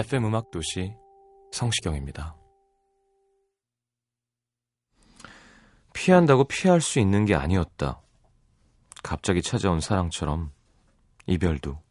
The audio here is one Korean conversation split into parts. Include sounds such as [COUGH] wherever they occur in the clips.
FM 음악 도시 성시경입니다. 피한다고 피할 수 있는 게 아니었다. 갑자기 찾아온 사랑처럼 이별도.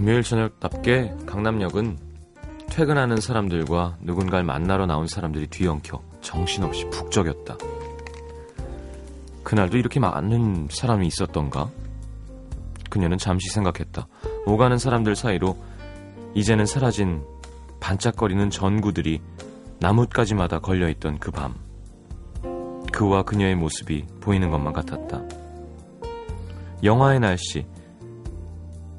금요일 저녁답게 강남역은 퇴근하는 사람들과 누군가를 만나러 나온 사람들이 뒤엉켜 정신없이 북적였다. 그날도 이렇게 많은 사람이 있었던가? 그녀는 잠시 생각했다. 오가는 사람들 사이로 이제는 사라진 반짝거리는 전구들이 나뭇가지마다 걸려있던 그 밤. 그와 그녀의 모습이 보이는 것만 같았다. 영화의 날씨,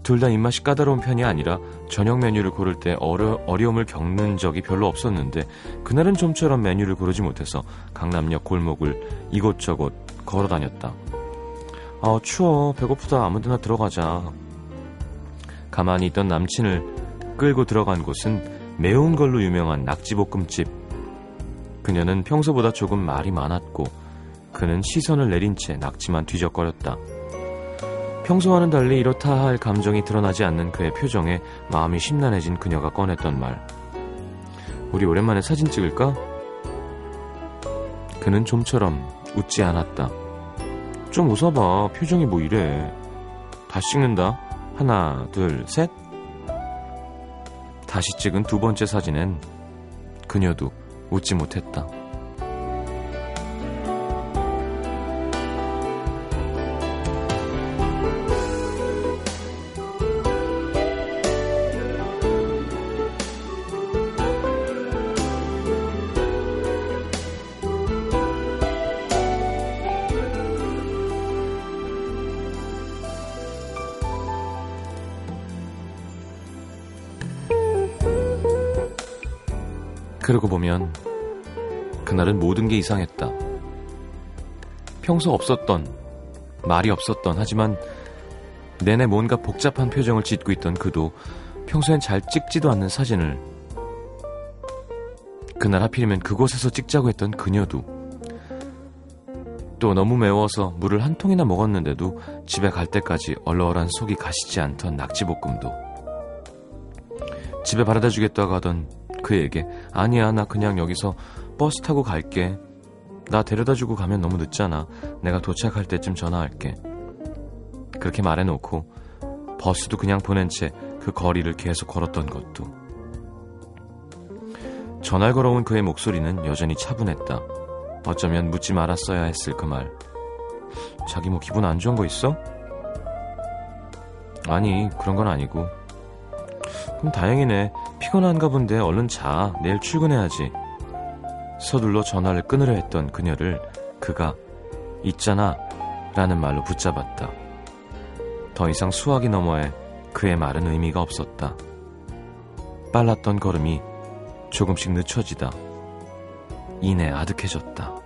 둘 다 입맛이 까다로운 편이 아니라 저녁 메뉴를 고를 때 어려, 어려움을 겪는 적이 별로 없었는데 그날은 좀처럼 메뉴를 고르지 못해서 강남역 골목을 이곳저곳 걸어 다녔다. 아 추워 배고프다 아무 데나 들어가자. 가만히 있던 남친을 끌고 들어간 곳은 매운 걸로 유명한 낙지볶음집. 그녀는 평소보다 조금 말이 많았고 그는 시선을 내린 채 낙지만 뒤적거렸다. 평소와는 달리 이렇다 할 감정이 드러나지 않는 그의 표정에 마음이 심란해진 그녀가 꺼냈던 말. 우리 오랜만에 사진 찍을까? 그는 좀처럼 웃지 않았다. 좀 웃어봐. 표정이 뭐 이래. 다시 찍는다. 하나, 둘, 셋. 다시 찍은 두 번째 사진엔 그녀도 웃지 못했다. 그러고 보면 그날은 모든 게 이상했다. 평소 없었던, 말이 없었던, 하지만 내내 뭔가 복잡한 표정을 짓고 있던 그도 평소엔 잘 찍지도 않는 사진을 그날 하필이면 그곳에서 찍자고 했던 그녀도 또 너무 매워서 물을 한 통이나 먹었는데도 집에 갈 때까지 얼얼한 속이 가시지 않던 낙지볶음도 집에 바래다 주겠다고 하던 그에게 아니야 나 그냥 여기서 버스 타고 갈게. 나 데려다 주고 가면 너무 늦잖아. 내가 도착할 때쯤 전화할게. 그렇게 말해놓고 버스도 그냥 보낸 채 그 거리를 계속 걸었던 것도. 전화를 걸어온 그의 목소리는 여전히 차분했다. 어쩌면 묻지 말았어야 했을 그 말. 자기 뭐 기분 안 좋은 거 있어? 아니 그런 건 아니고. 그럼 다행이네 피곤한가 본데 얼른 자. 내일 출근해야지. 서둘러 전화를 끊으려 했던 그녀를 그가 있잖아 라는 말로 붙잡았다. 더 이상 수화기 너머에 그의 말은 의미가 없었다. 빨랐던 걸음이 조금씩 늦춰지다. 이내 아득해졌다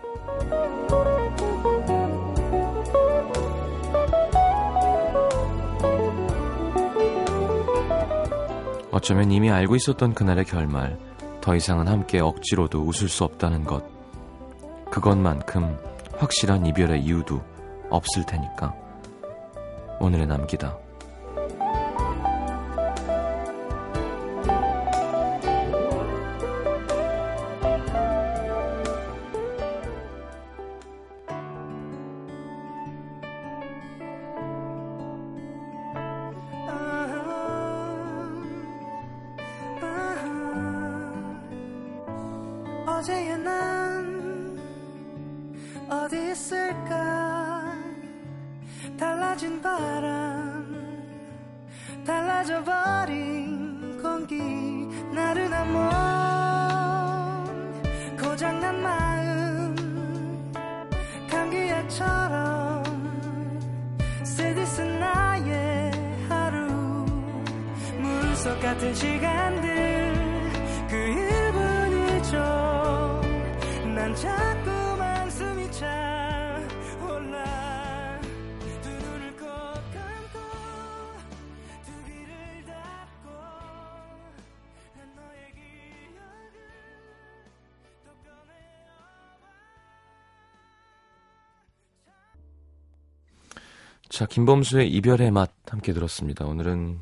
어쩌면 이미 알고 있었던 그날의 결말, 더 이상은 함께 억지로도 웃을 수 없다는 것. 그것만큼 확실한 이별의 이유도 없을 테니까. 오늘의 남기다. 어제의 난 어디 있을까? 달라진 바람 달라져 버린 공기 나른한 몸 고장난 마음 감기약처럼 쓰디쓴 나의 하루. 물속 같은 시간 자, 김범수의 이별의 맛 함께 들었습니다. 오늘은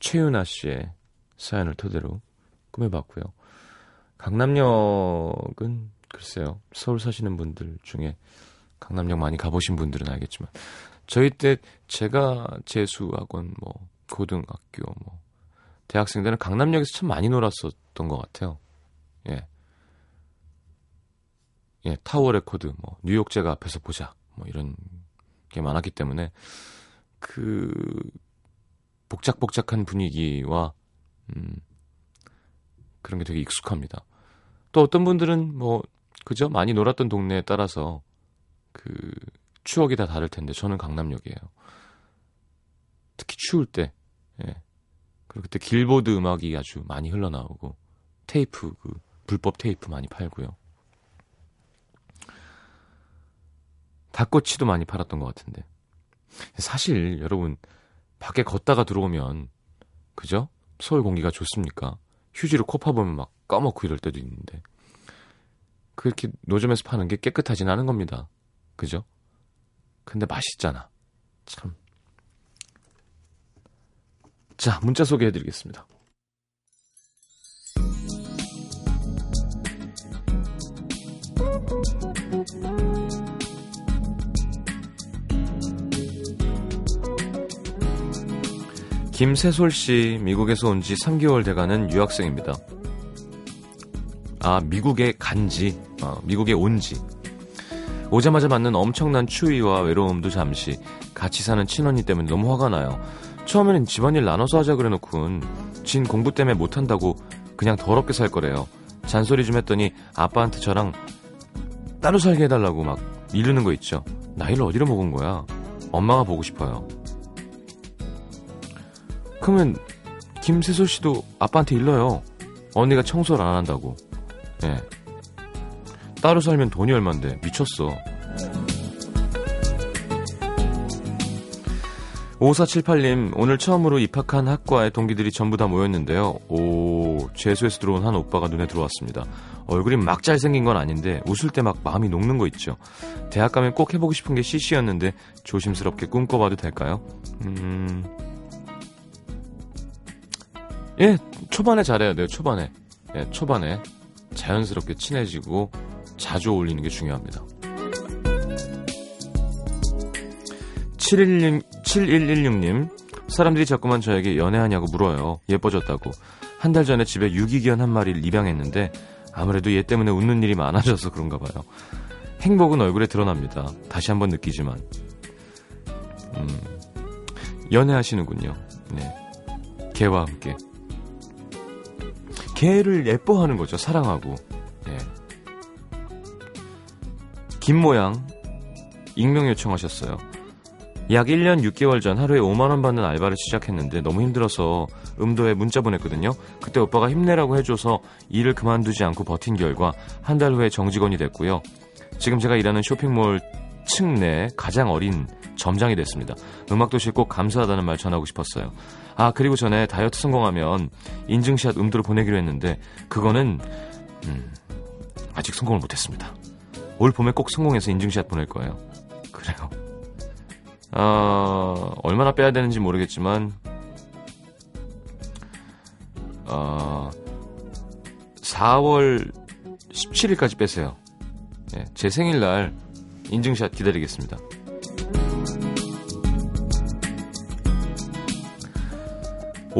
최윤아 씨의 사연을 토대로 꾸며봤고요. 강남역은 글쎄요, 서울 사시는 분들 중에 강남역 많이 가보신 분들은 알겠지만 저희 때 제가 재수학원, 뭐 고등학교, 뭐 대학생 때는 강남역에서 참 많이 놀았었던 것 같아요. 예, 예, 타워 레코드, 뭐 뉴욕제과 앞에서 보자, 뭐 이런 게 많았기 때문에 그 복작복작한 분위기와 음 그런 게 되게 익숙합니다. 또 어떤 분들은 뭐 그죠 많이 놀았던 동네에 따라서 그 추억이 다 다를 텐데 저는 강남역이에요. 특히 추울 때 예. 그리고 그때 길보드 음악이 아주 많이 흘러나오고 테이프 그 불법 테이프 많이 팔고요. 닭꼬치도 많이 팔았던 것 같은데. 사실 여러분 밖에 걷다가 들어오면 그죠? 서울 공기가 좋습니까? 휴지로 코 파보면 막 까먹고 이럴 때도 있는데 그렇게 노점에서 파는 게 깨끗하진 않은 겁니다. 그죠? 근데 맛있잖아. 참. 자, 문자 소개해드리겠습니다. 김세솔 씨, 미국에서 온 지 3개월 돼가는 유학생입니다. 아, 미국에 간지, 아, 미국에 온지. 오자마자 맞는 엄청난 추위와 외로움도 잠시 같이 사는 친언니 때문에 너무 화가 나요. 처음에는 집안일 나눠서 하자 그래놓고는 진 공부 때문에 못한다고 그냥 더럽게 살 거래요. 잔소리 좀 했더니 아빠한테 저랑 따로 살게 해달라고 막 이르는 거 있죠. 나이를 어디로 먹은 거야? 엄마가 보고 싶어요. 그러면 김세솔 씨도 아빠한테 일러요. 언니가 청소를 안 한다고. 예. 따로 살면 돈이 얼만데 미쳤어. 5478님, 오늘 처음으로 입학한 학과에 동기들이 전부 다 모였는데요. 오, 재수에서 들어온 한 오빠가 눈에 들어왔습니다. 얼굴이 막 잘생긴 건 아닌데, 웃을 때 막 마음이 녹는 거 있죠. 대학 가면 꼭 해보고 싶은 게 CC였는데, 조심스럽게 꿈꿔봐도 될까요? 음. 예, 초반에 잘해야 돼요, 초반에. 예, 초반에. 자연스럽게 친해지고, 자주 어울리는 게 중요합니다. 7116, 7116님, 사람들이 자꾸만 저에게 연애하냐고 물어요. 예뻐졌다고. 한 달 전에 집에 유기견 한 마리를 입양했는데, 아무래도 얘 때문에 웃는 일이 많아져서 그런가 봐요. 행복은 얼굴에 드러납니다. 다시 한번 느끼지만. 음, 연애하시는군요. 네. 개와 함께. 개를 예뻐하는 거죠. 사랑하고. 네. 김모양, 익명 요청하셨어요. 약 1년 6개월 전 하루에 5만원 받는 알바를 시작했는데 너무 힘들어서 음도에 문자 보냈거든요. 그때 오빠가 힘내라고 해줘서 일을 그만두지 않고 버틴 결과 한 달 후에 정직원이 됐고요. 지금 제가 일하는 쇼핑몰 층내 가장 어린 점장이 됐습니다. 음악도시 꼭 감사하다는 말 전하고 싶었어요. 아 그리고 전에 다이어트 성공하면 인증샷 음도로 보내기로 했는데 그거는 음, 아직 성공을 못했습니다. 올 봄에 꼭 성공해서 인증샷 보낼 거예요. 그래요. 어, 얼마나 빼야 되는지 모르겠지만, 어, 4월 17일까지 빼세요. 예, 제 생일날 인증샷 기다리겠습니다.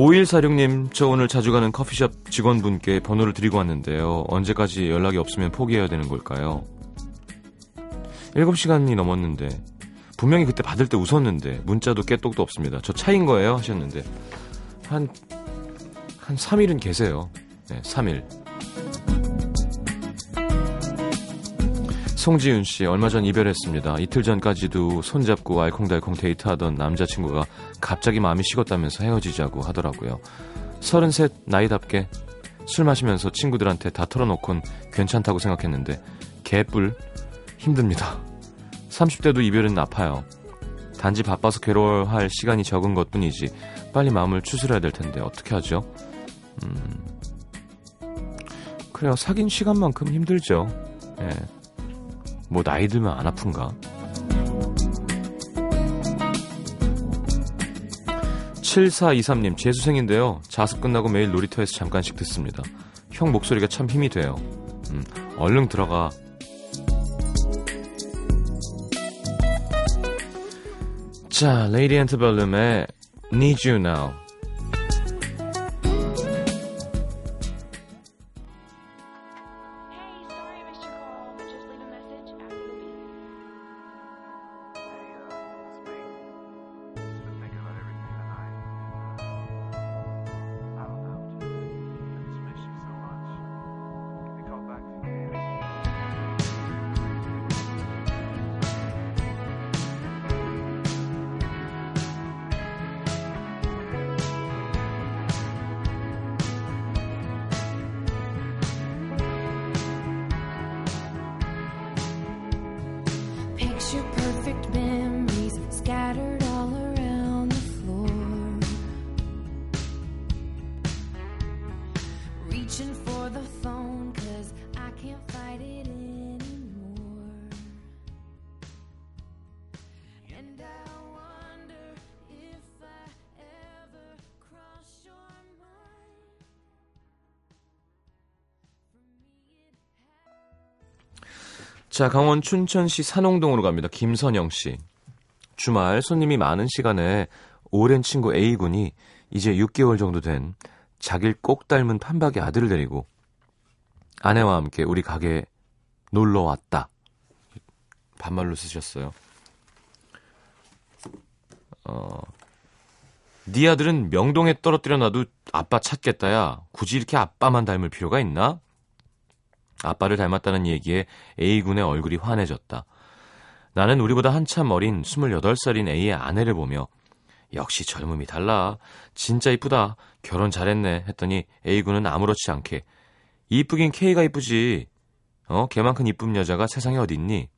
5146님, 저 오늘 자주 가는 커피숍 직원분께 번호를 드리고 왔는데요. 언제까지 연락이 없으면 포기해야 되는 걸까요? 7시간이 넘었는데, 분명히 그때 받을 때 웃었는데, 문자도 깨똑도 없습니다. 저 차인 거예요? 하셨는데, 한, 한 3일은 계세요. 네, 3일. 송지윤 씨, 얼마 전 이별했습니다. 이틀 전까지도 손잡고 알콩달콩 데이트하던 남자친구가 갑자기 마음이 식었다면서 헤어지자고 하더라고요. 33 나이답게 술 마시면서 친구들한테 다 털어놓곤 괜찮다고 생각했는데 개뿔 힘듭니다. 30대도 이별은 아파요. 단지 바빠서 괴로워할 시간이 적은 것 뿐이지 빨리 마음을 추스려야 될 텐데 어떻게 하죠? 음... 그래요. 사귄 시간만큼 힘들죠. 예. 뭐 나이 들면 안 아픈가? 7423님, 재수생인데요. 자습 끝나고 매일 놀이터에서 잠깐씩 듣습니다. 형 목소리가 참 힘이 돼요. 음, 얼른 들어가. 자, 레이디 앤트벌룸의 Need You Now. Scattered all around the floor. Reaching for the phone, cause I can't fight it anymore. And I wonder if I ever cross your mind. 자, 강원 춘천시 산홍동으로 갑니다. 김선영 씨. 주말 손님이 많은 시간에 오랜 친구 A군이 이제 6개월 정도 된 자길 꼭 닮은 판박이 아들을 데리고 아내와 함께 우리 가게에 놀러 왔다. 반말로 쓰셨어요. 어, 네 아들은 명동에 떨어뜨려 놔도 아빠 찾겠다야. 굳이 이렇게 아빠만 닮을 필요가 있나? 아빠를 닮았다는 얘기에 A군의 얼굴이 환해졌다. 나는 우리보다 한참 어린 28살인 A의 아내를 보며 역시 젊음이 달라. 진짜 이쁘다. 결혼 잘했네. 했더니 A군은 아무렇지 않게 이쁘긴 K가 이쁘지. 어, 걔만큼 이쁜 여자가 세상에 어딨니?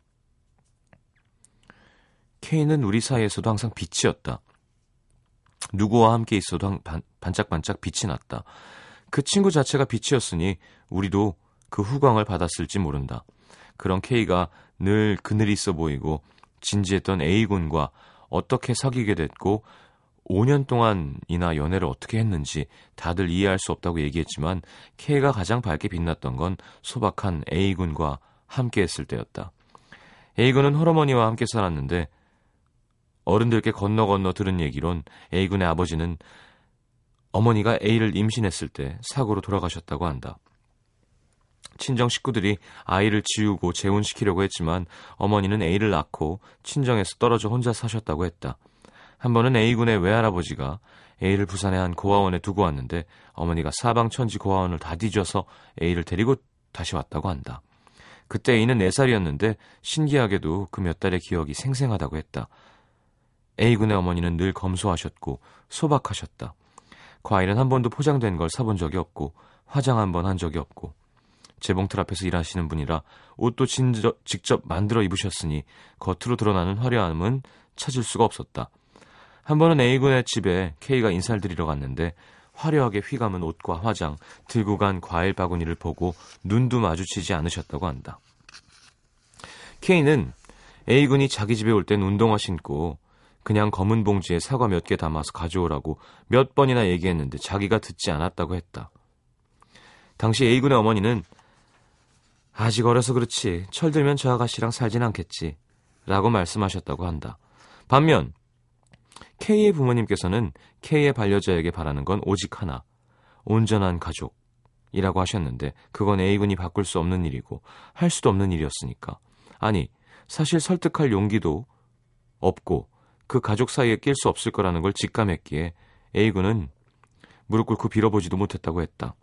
K는 우리 사이에서도 항상 빛이었다. 누구와 함께 있어도 한- 반, 반짝반짝 빛이 났다. 그 친구 자체가 빛이었으니 우리도 그 후광을 받았을지 모른다. 그런 K가 늘 그늘이 있어 보이고 진지했던 A군과 어떻게 사귀게 됐고 5년 동안이나 연애를 어떻게 했는지 다들 이해할 수 없다고 얘기했지만 K가 가장 밝게 빛났던 건 소박한 A군과 함께 했을 때였다. A군은 헐어머니와 함께 살았는데 어른들께 건너 건너 들은 얘기론 A군의 아버지는 어머니가 A를 임신했을 때 사고로 돌아가셨다고 한다. 친정 식구들이 아이를 지우고 재혼시키려고 했지만 어머니는 A를 낳고 친정에서 떨어져 혼자 사셨다고 했다. 한 번은 A군의 외할아버지가 A를 부산의 한 고아원에 두고 왔는데 어머니가 사방천지 고아원을 다 뒤져서 A를 데리고 다시 왔다고 한다. 그때 A는 4살이었는데 신기하게도 그 몇 달의 기억이 생생하다고 했다. A군의 어머니는 늘 검소하셨고 소박하셨다. 과일은 한 번도 포장된 걸 사본 적이 없고 화장 한 번 한 적이 없고 재봉틀 앞에서 일하시는 분이라 옷도 진저, 직접 만들어 입으셨으니 겉으로 드러나는 화려함은 찾을 수가 없었다. 한 번은 A군의 집에 K가 인사를 드리러 갔는데 화려하게 휘감은 옷과 화장, 들고 간 과일 바구니를 보고 눈도 마주치지 않으셨다고 한다. K는 A군이 자기 집에 올 땐 운동화 신고 그냥 검은 봉지에 사과 몇 개 담아서 가져오라고 몇 번이나 얘기했는데 자기가 듣지 않았다고 했다. 당시 A군의 어머니는 아직 어려서 그렇지 철들면 저 아가씨랑 살진 않겠지 라고 말씀하셨다고 한다. 반면 K의 부모님께서는 K의 반려자에게 바라는 건 오직 하나, 온전한 가족이라고 하셨는데 그건 A군이 바꿀 수 없는 일이고 할 수도 없는 일이었으니까. 아니, 사실 설득할 용기도 없고 그 가족 사이에 낄 수 없을 거라는 걸 직감했기에 A군은 무릎 꿇고 빌어보지도 못했다고 했다.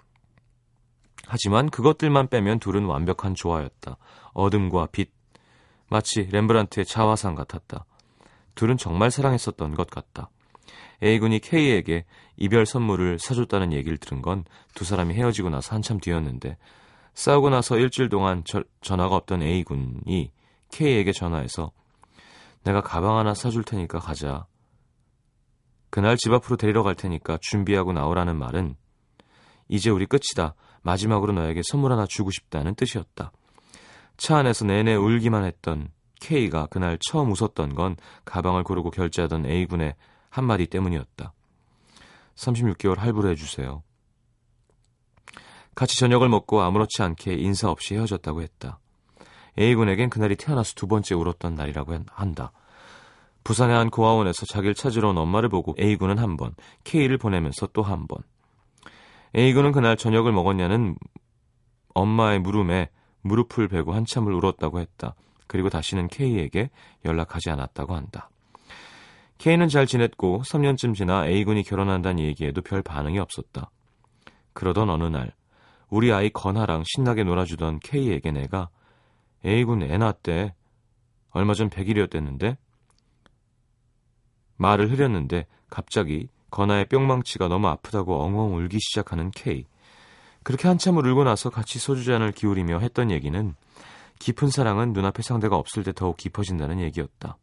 하지만 그것들만 빼면 둘은 완벽한 조화였다. 어둠과 빛. 마치 렘브란트의 자화상 같았다. 둘은 정말 사랑했었던 것 같다. A군이 K에게 이별 선물을 사줬다는 얘기를 들은 건 두 사람이 헤어지고 나서 한참 뒤였는데 싸우고 나서 일주일 동안 저, 전화가 없던 A군이 K에게 전화해서 내가 가방 하나 사줄 테니까 가자. 그날 집 앞으로 데리러 갈 테니까 준비하고 나오라는 말은 이제 우리 끝이다. 마지막으로 너에게 선물 하나 주고 싶다는 뜻이었다. 차 안에서 내내 울기만 했던 K가 그날 처음 웃었던 건 가방을 고르고 결제하던 A군의 한마디 때문이었다. 36개월 할부로 해주세요. 같이 저녁을 먹고 아무렇지 않게 인사 없이 헤어졌다고 했다. A군에겐 그날이 태어나서 두 번째 울었던 날이라고 한다. 부산의 한 고아원에서 자기를 찾으러 온 엄마를 보고 A군은 한 번, K를 보내면서 또 한 번. A군은 그날 저녁을 먹었냐는 엄마의 물음에 무릎을 베고 한참을 울었다고 했다. 그리고 다시는 K에게 연락하지 않았다고 한다. K는 잘 지냈고 3년쯤 지나 A군이 결혼한다는 얘기에도 별 반응이 없었다. 그러던 어느 날 우리 아이 건아랑 신나게 놀아주던 K에게 내가 A군 애 낳았대. 얼마 전 100일이었댔는데 말을 흐렸는데 갑자기 건아의 뿅망치가 너무 아프다고 엉엉 울기 시작하는 K. 그렇게 한참을 울고 나서 같이 소주잔을 기울이며 했던 얘기는 깊은 사랑은 눈앞에 상대가 없을 때 더욱 깊어진다는 얘기였다.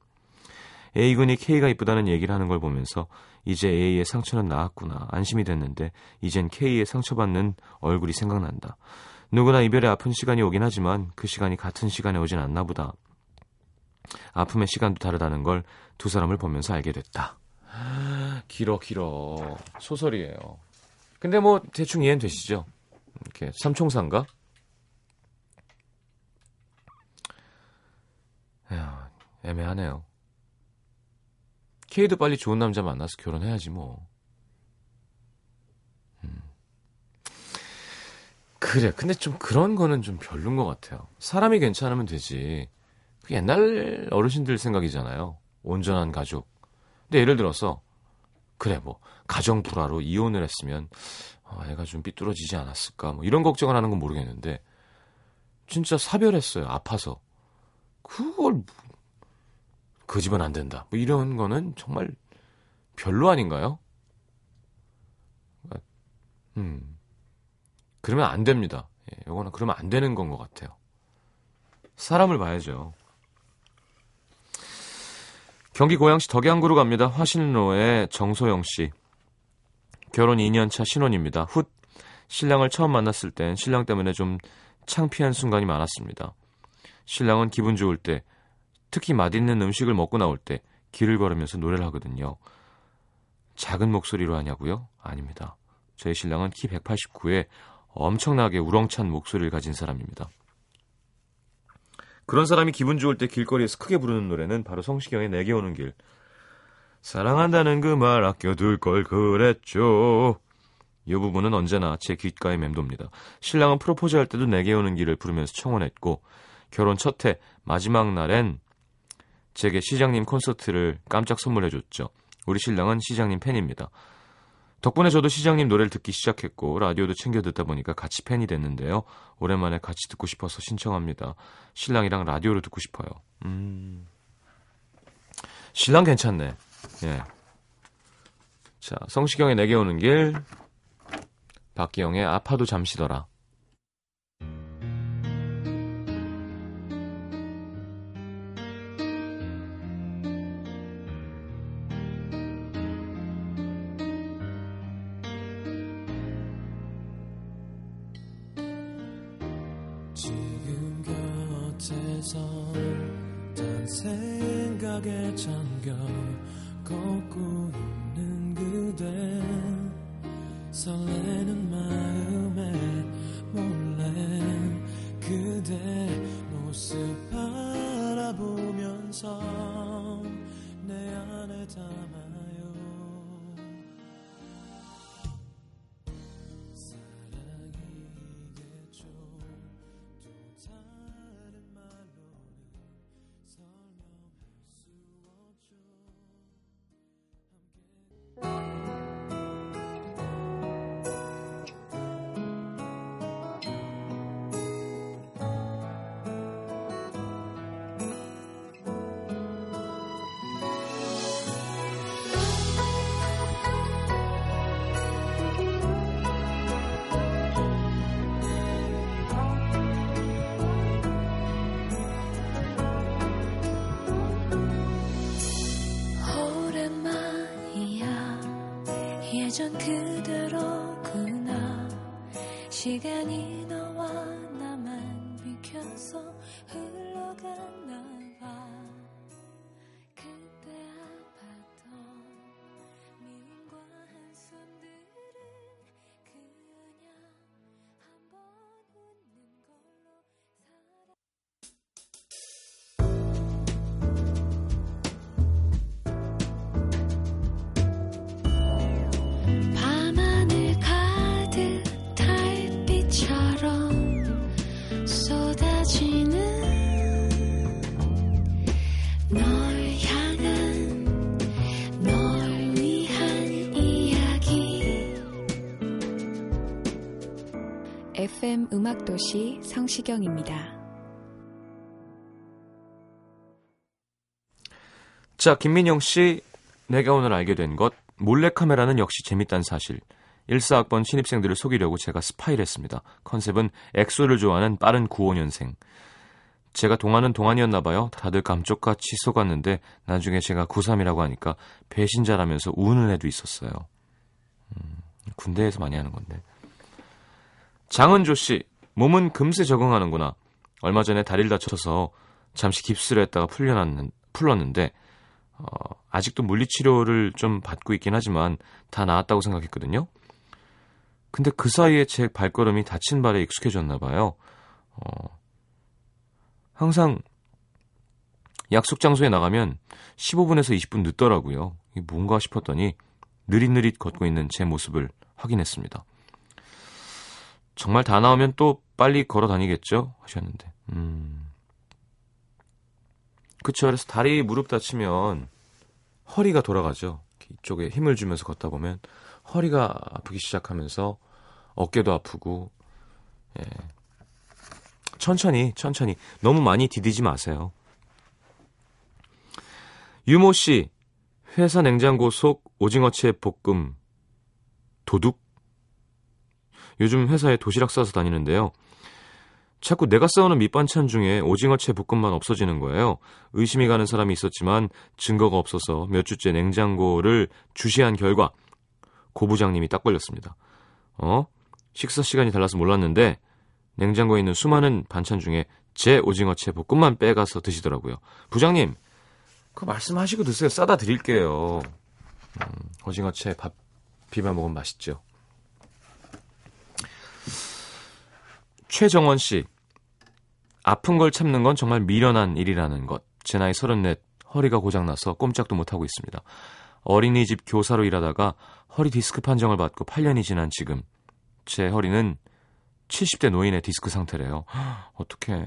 A군이 K가 이쁘다는 얘기를 하는 걸 보면서 이제 A의 상처는 나았구나 안심이 됐는데 이젠 K의 상처받는 얼굴이 생각난다. 누구나 이별의 아픈 시간이 오긴 하지만 그 시간이 같은 시간에 오진 않나 보다. 아픔의 시간도 다르다는 걸 두 사람을 보면서 알게 됐다. 길어 길어 소설이에요. 근데 뭐 대충 이해는 되시죠? 이렇게 삼총사인가? 야, 애매하네요. K도 빨리 좋은 남자 만나서 결혼해야지 뭐. 음. 그래, 근데 좀 그런 거는 좀 별론 것 같아요. 사람이 괜찮으면 되지. 그 옛날 어르신들 생각이잖아요. 온전한 가족. 근데 예를 들어서 그래 뭐 가정 불화로 이혼을 했으면 어, 애가 좀 삐뚤어지지 않았을까 뭐 이런 걱정을 하는 건 모르겠는데 진짜 사별했어요 아파서 그걸 그 집은 안 된다 뭐 이런 거는 정말 별로 아닌가요? 음 그러면 안 됩니다. 예, 요거는 그러면 안 되는 건 것 같아요. 사람을 봐야죠. 경기 고양시 덕양구로 갑니다. 화신로의 정소영 씨. 결혼 2년 차 신혼입니다. 훗 신랑을 처음 만났을 땐 신랑 때문에 좀 창피한 순간이 많았습니다. 신랑은 기분 좋을 때, 특히 맛있는 음식을 먹고 나올 때 길을 걸으면서 노래를 하거든요. 작은 목소리로 하냐고요? 아닙니다. 저희 신랑은 키 189에 엄청나게 우렁찬 목소리를 가진 사람입니다. 그런 사람이 기분 좋을 때 길거리에서 크게 부르는 노래는 바로 성시경의 내게 오는 길. 사랑한다는 그 말 아껴둘 걸 그랬죠. 이 부분은 언제나 제 귓가에 맴돕니다. 신랑은 프로포즈 할 때도 내게 오는 길을 부르면서 청혼했고 결혼 첫 해 마지막 날엔 제게 시장님 콘서트를 깜짝 선물해줬죠. 우리 신랑은 시장님 팬입니다. 덕분에 저도 시장님 노래를 듣기 시작했고 라디오도 챙겨 듣다 보니까 같이 팬이 됐는데요. 오랜만에 같이 듣고 싶어서 신청합니다. 신랑이랑 라디오를 듣고 싶어요. 음. 신랑 괜찮네. 예. 자, 성시경의 내게 오는 길, 박기영의 아파도 잠시더라. 시간이 음악도시 성시경입니다. 자, 김민영 씨, 내가 오늘 알게 된 것, 몰래카메라는 역시 재밌다는 사실. 14학번 신입생들을 속이려고 제가 스파이를 했습니다. 컨셉은 엑소를 좋아하는 빠른 95년생. 제가 동안은 동안이었나 봐요. 다들 감쪽같이 속았는데 나중에 제가 93이라고 하니까 배신자라면서 우는 애도 있었어요. 음, 군대에서 많이 하는 건데. 장은조 씨, 몸은 금세 적응하는구나. 얼마 전에 다리를 다쳐서 잠시 깁스를 했다가 풀려났는, 풀렀는데 어, 아직도 물리치료를 좀 받고 있긴 하지만 다 나았다고 생각했거든요. 근데 그 사이에 제 발걸음이 다친 발에 익숙해졌나 봐요. 어, 항상 약속 장소에 나가면 15분에서 20분 늦더라고요. 뭔가 싶었더니 느릿느릿 걷고 있는 제 모습을 확인했습니다. 정말 다 나오면 또 빨리 걸어 다니겠죠? 하셨는데. 음. 그쵸. 그래서 다리 무릎 다치면 허리가 돌아가죠. 이쪽에 힘을 주면서 걷다 보면 허리가 아프기 시작하면서 어깨도 아프고, 예. 천천히, 천천히. 너무 많이 디디지 마세요. 유모 씨, 회사 냉장고 속 오징어채 볶음 도둑? 요즘 회사에 도시락 싸서 다니는데요. 자꾸 내가 싸우는 밑반찬 중에 오징어채 볶음만 없어지는 거예요. 의심이 가는 사람이 있었지만 증거가 없어서 몇 주째 냉장고를 주시한 결과 고 부장님이 딱 걸렸습니다. 어? 식사 시간이 달라서 몰랐는데 냉장고에 있는 수많은 반찬 중에 제 오징어채 볶음만 빼가서 드시더라고요. 부장님, 그 말씀하시고 드세요. 싸다 드릴게요. 음, 오징어채 밥 비벼 먹으면 맛있죠. 최정원 씨. 아픈 걸 참는 건 정말 미련한 일이라는 것. 제 나이 34, 허리가 고장나서 꼼짝도 못하고 있습니다. 어린이집 교사로 일하다가 허리 디스크 판정을 받고 8년이 지난 지금. 제 허리는 70대 노인의 디스크 상태래요. [GASPS] 어떡해.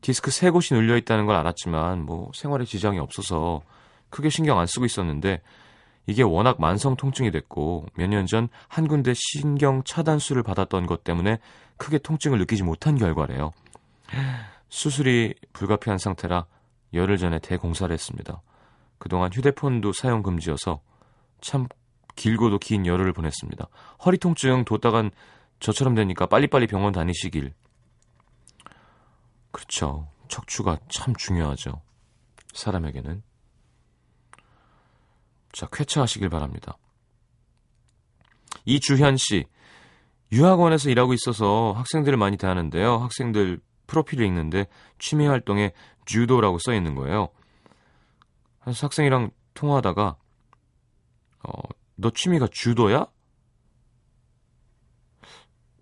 디스크 세 곳이 눌려 있다는 걸 알았지만 뭐 생활에 지장이 없어서 크게 신경 안 쓰고 있었는데 이게 워낙 만성 통증이 됐고 몇 년 전 한 군데 신경 차단술을 받았던 것 때문에 크게 통증을 느끼지 못한 결과래요. 수술이 불가피한 상태라 열흘 전에 대공사를 했습니다. 그동안 휴대폰도 사용 금지여서 참 길고도 긴 열흘을 보냈습니다. 허리 통증 뒀다간 저처럼 되니까 빨리빨리 병원 다니시길. 그렇죠. 척추가 참 중요하죠. 사람에게는. 자, 쾌차하시길 바랍니다. 이주현 씨, 유학원에서 일하고 있어서 학생들을 많이 대하는데요. 학생들 프로필을 읽는데 취미 활동에 주도라고 써 있는 거예요. 그래서 학생이랑 통화하다가 어, 너 취미가 주도야?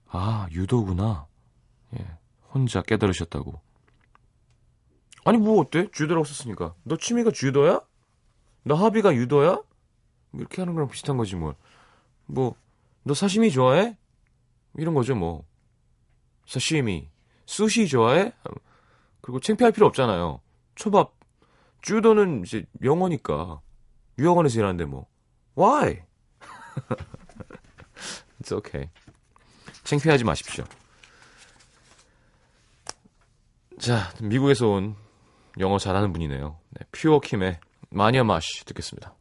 아, 유도구나. 예, 혼자 깨달으셨다고. 아니 뭐 어때? 주도라고 썼으니까. 너 취미가 주도야? 너 합의가 유도야? 이렇게 하는 거랑 비슷한 거지 뭘. 뭐, 너 사시미 좋아해? 이런 거죠 뭐. 사시미. 수시 좋아해? 그리고 창피할 필요 없잖아요. 초밥. 주도는 이제 영어니까. 유학원에서 일하는데 뭐. Why? [LAUGHS] It's okay. 창피하지 마십시오. 자, 미국에서 온 영어 잘하는 분이네요. 네, 퓨어킴의 마니아 마시 듣겠습니다.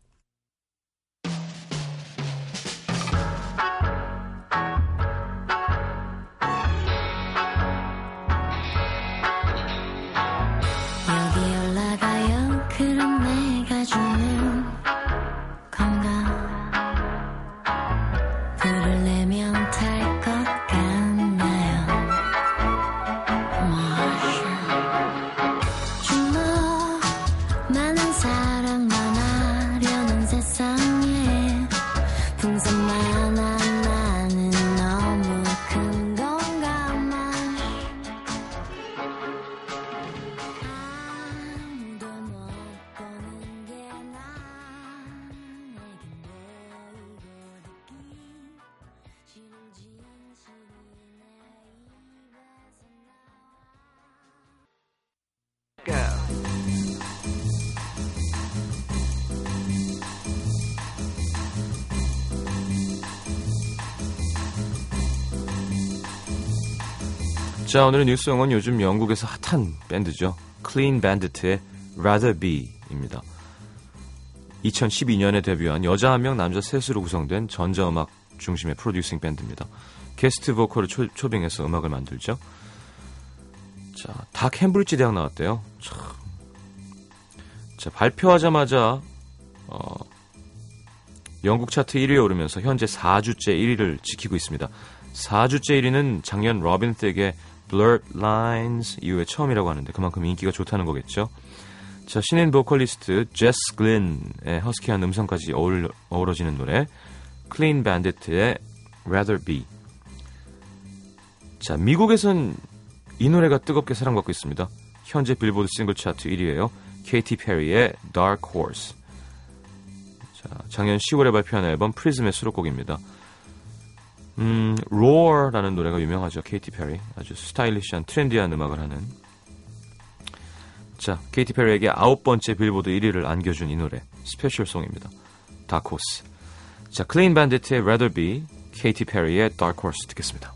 자, 오늘의 뉴스용은 요즘 영국에서 핫한 밴드죠. Clean Bandit의 Rather Be입니다. 2012년에 데뷔한 여자 한 명, 남자 셋으로 구성된 전자음악 중심의 프로듀싱 밴드입니다. 게스트 보컬을 초, 초빙해서 음악을 만들죠. 자, 다 캠브리지 대학 나왔대요. 참. 자, 발표하자마자 어, 영국 차트 1위에 오르면서 현재 4주째 1위를 지키고 있습니다. 4주째 1위는 작년 로빈 시크의 Blurred Lines 이후에 처음이라고 하는데 그만큼 인기가 좋다는 거겠죠. 자, 신인 보컬리스트 제스 글린의 허스키한 음성까지 어울, 어우러지는 노래 클린 밴디트의 Rather Be 자, 미국에선 이 노래가 뜨겁게 사랑받고 있습니다. 현재 빌보드 싱글 차트 1위예요. 케이티 페리의 Dark Horse 자, 작년 10월에 발표한 앨범 프리즘의 수록곡입니다. 음, Roar라는 노래가 유명하죠. 케이티 페리. 아주 스타일리시한 트렌디한 음악을 하는. 자, 케이티 페리에게 아홉 번째 빌보드 1위를 안겨준 이 노래. special song입니다. Horse. 자, 클린 밴디트의 Rather Be, 케이티 페리의 Dark Horse 듣겠습니다.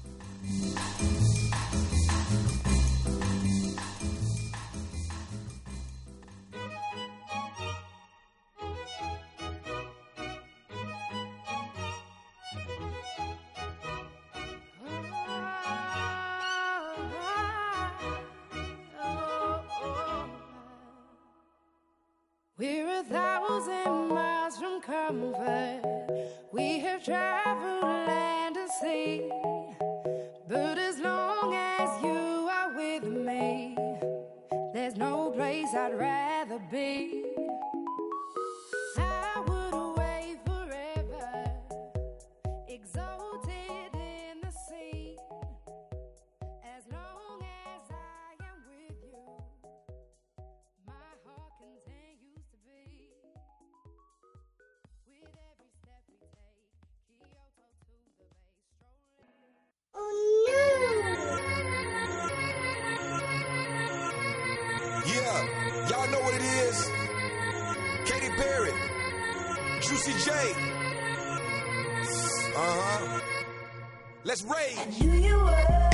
Thousand miles from comfort. We have traveled land and sea. But as long as you are with me, there's no place I'd rather be. J. Uh huh. Let's rage. Knew you were,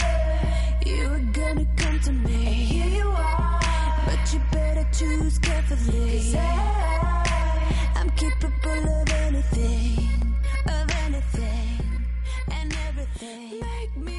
you were gonna come to me. And here you are, but you better choose carefully. 'Cause I, I'm capable of anything, of anything, and everything. Make me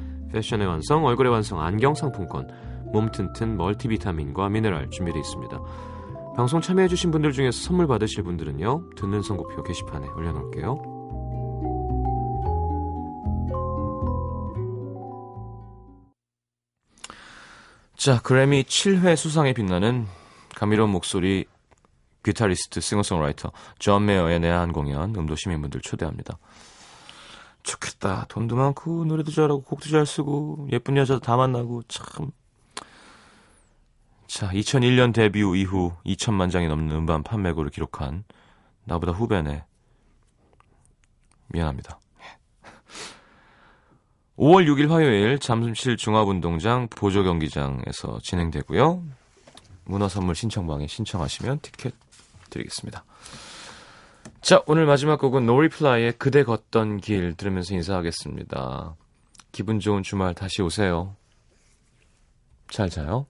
패션의 완성, 얼굴의 완성 안경 상품권, 몸 튼튼 멀티비타민과 미네랄 준비되어 있습니다. 방송 참여해주신 분들 중에서 선물 받으실 분들은요, 듣는 선곡표 게시판에 올려놓을게요. 자, 그래미 7회 수상에 빛나는 감미로운 목소리 기타리스트, 싱어송라이터 존 메이어의 내한 공연 음도 시민분들 초대합니다. 좋겠다. 돈도 많고 노래도 잘하고 곡도 잘 쓰고 예쁜 여자 다 만나고 참. 자, 2001년 데뷔 이후 2천만 장이 넘는 음반 판매고를 기록한 나보다 후배네. 미안합니다. [LAUGHS] 5월 6일 화요일 잠실 종합운동장 보조경기장에서 진행되고요. 문화선물 신청방에 신청하시면 티켓 드리겠습니다. 자, 오늘 마지막 곡은 노리플라이의 그대 걷던 길 들으면서 인사하겠습니다. 기분 좋은 주말 다시 오세요. 잘 자요.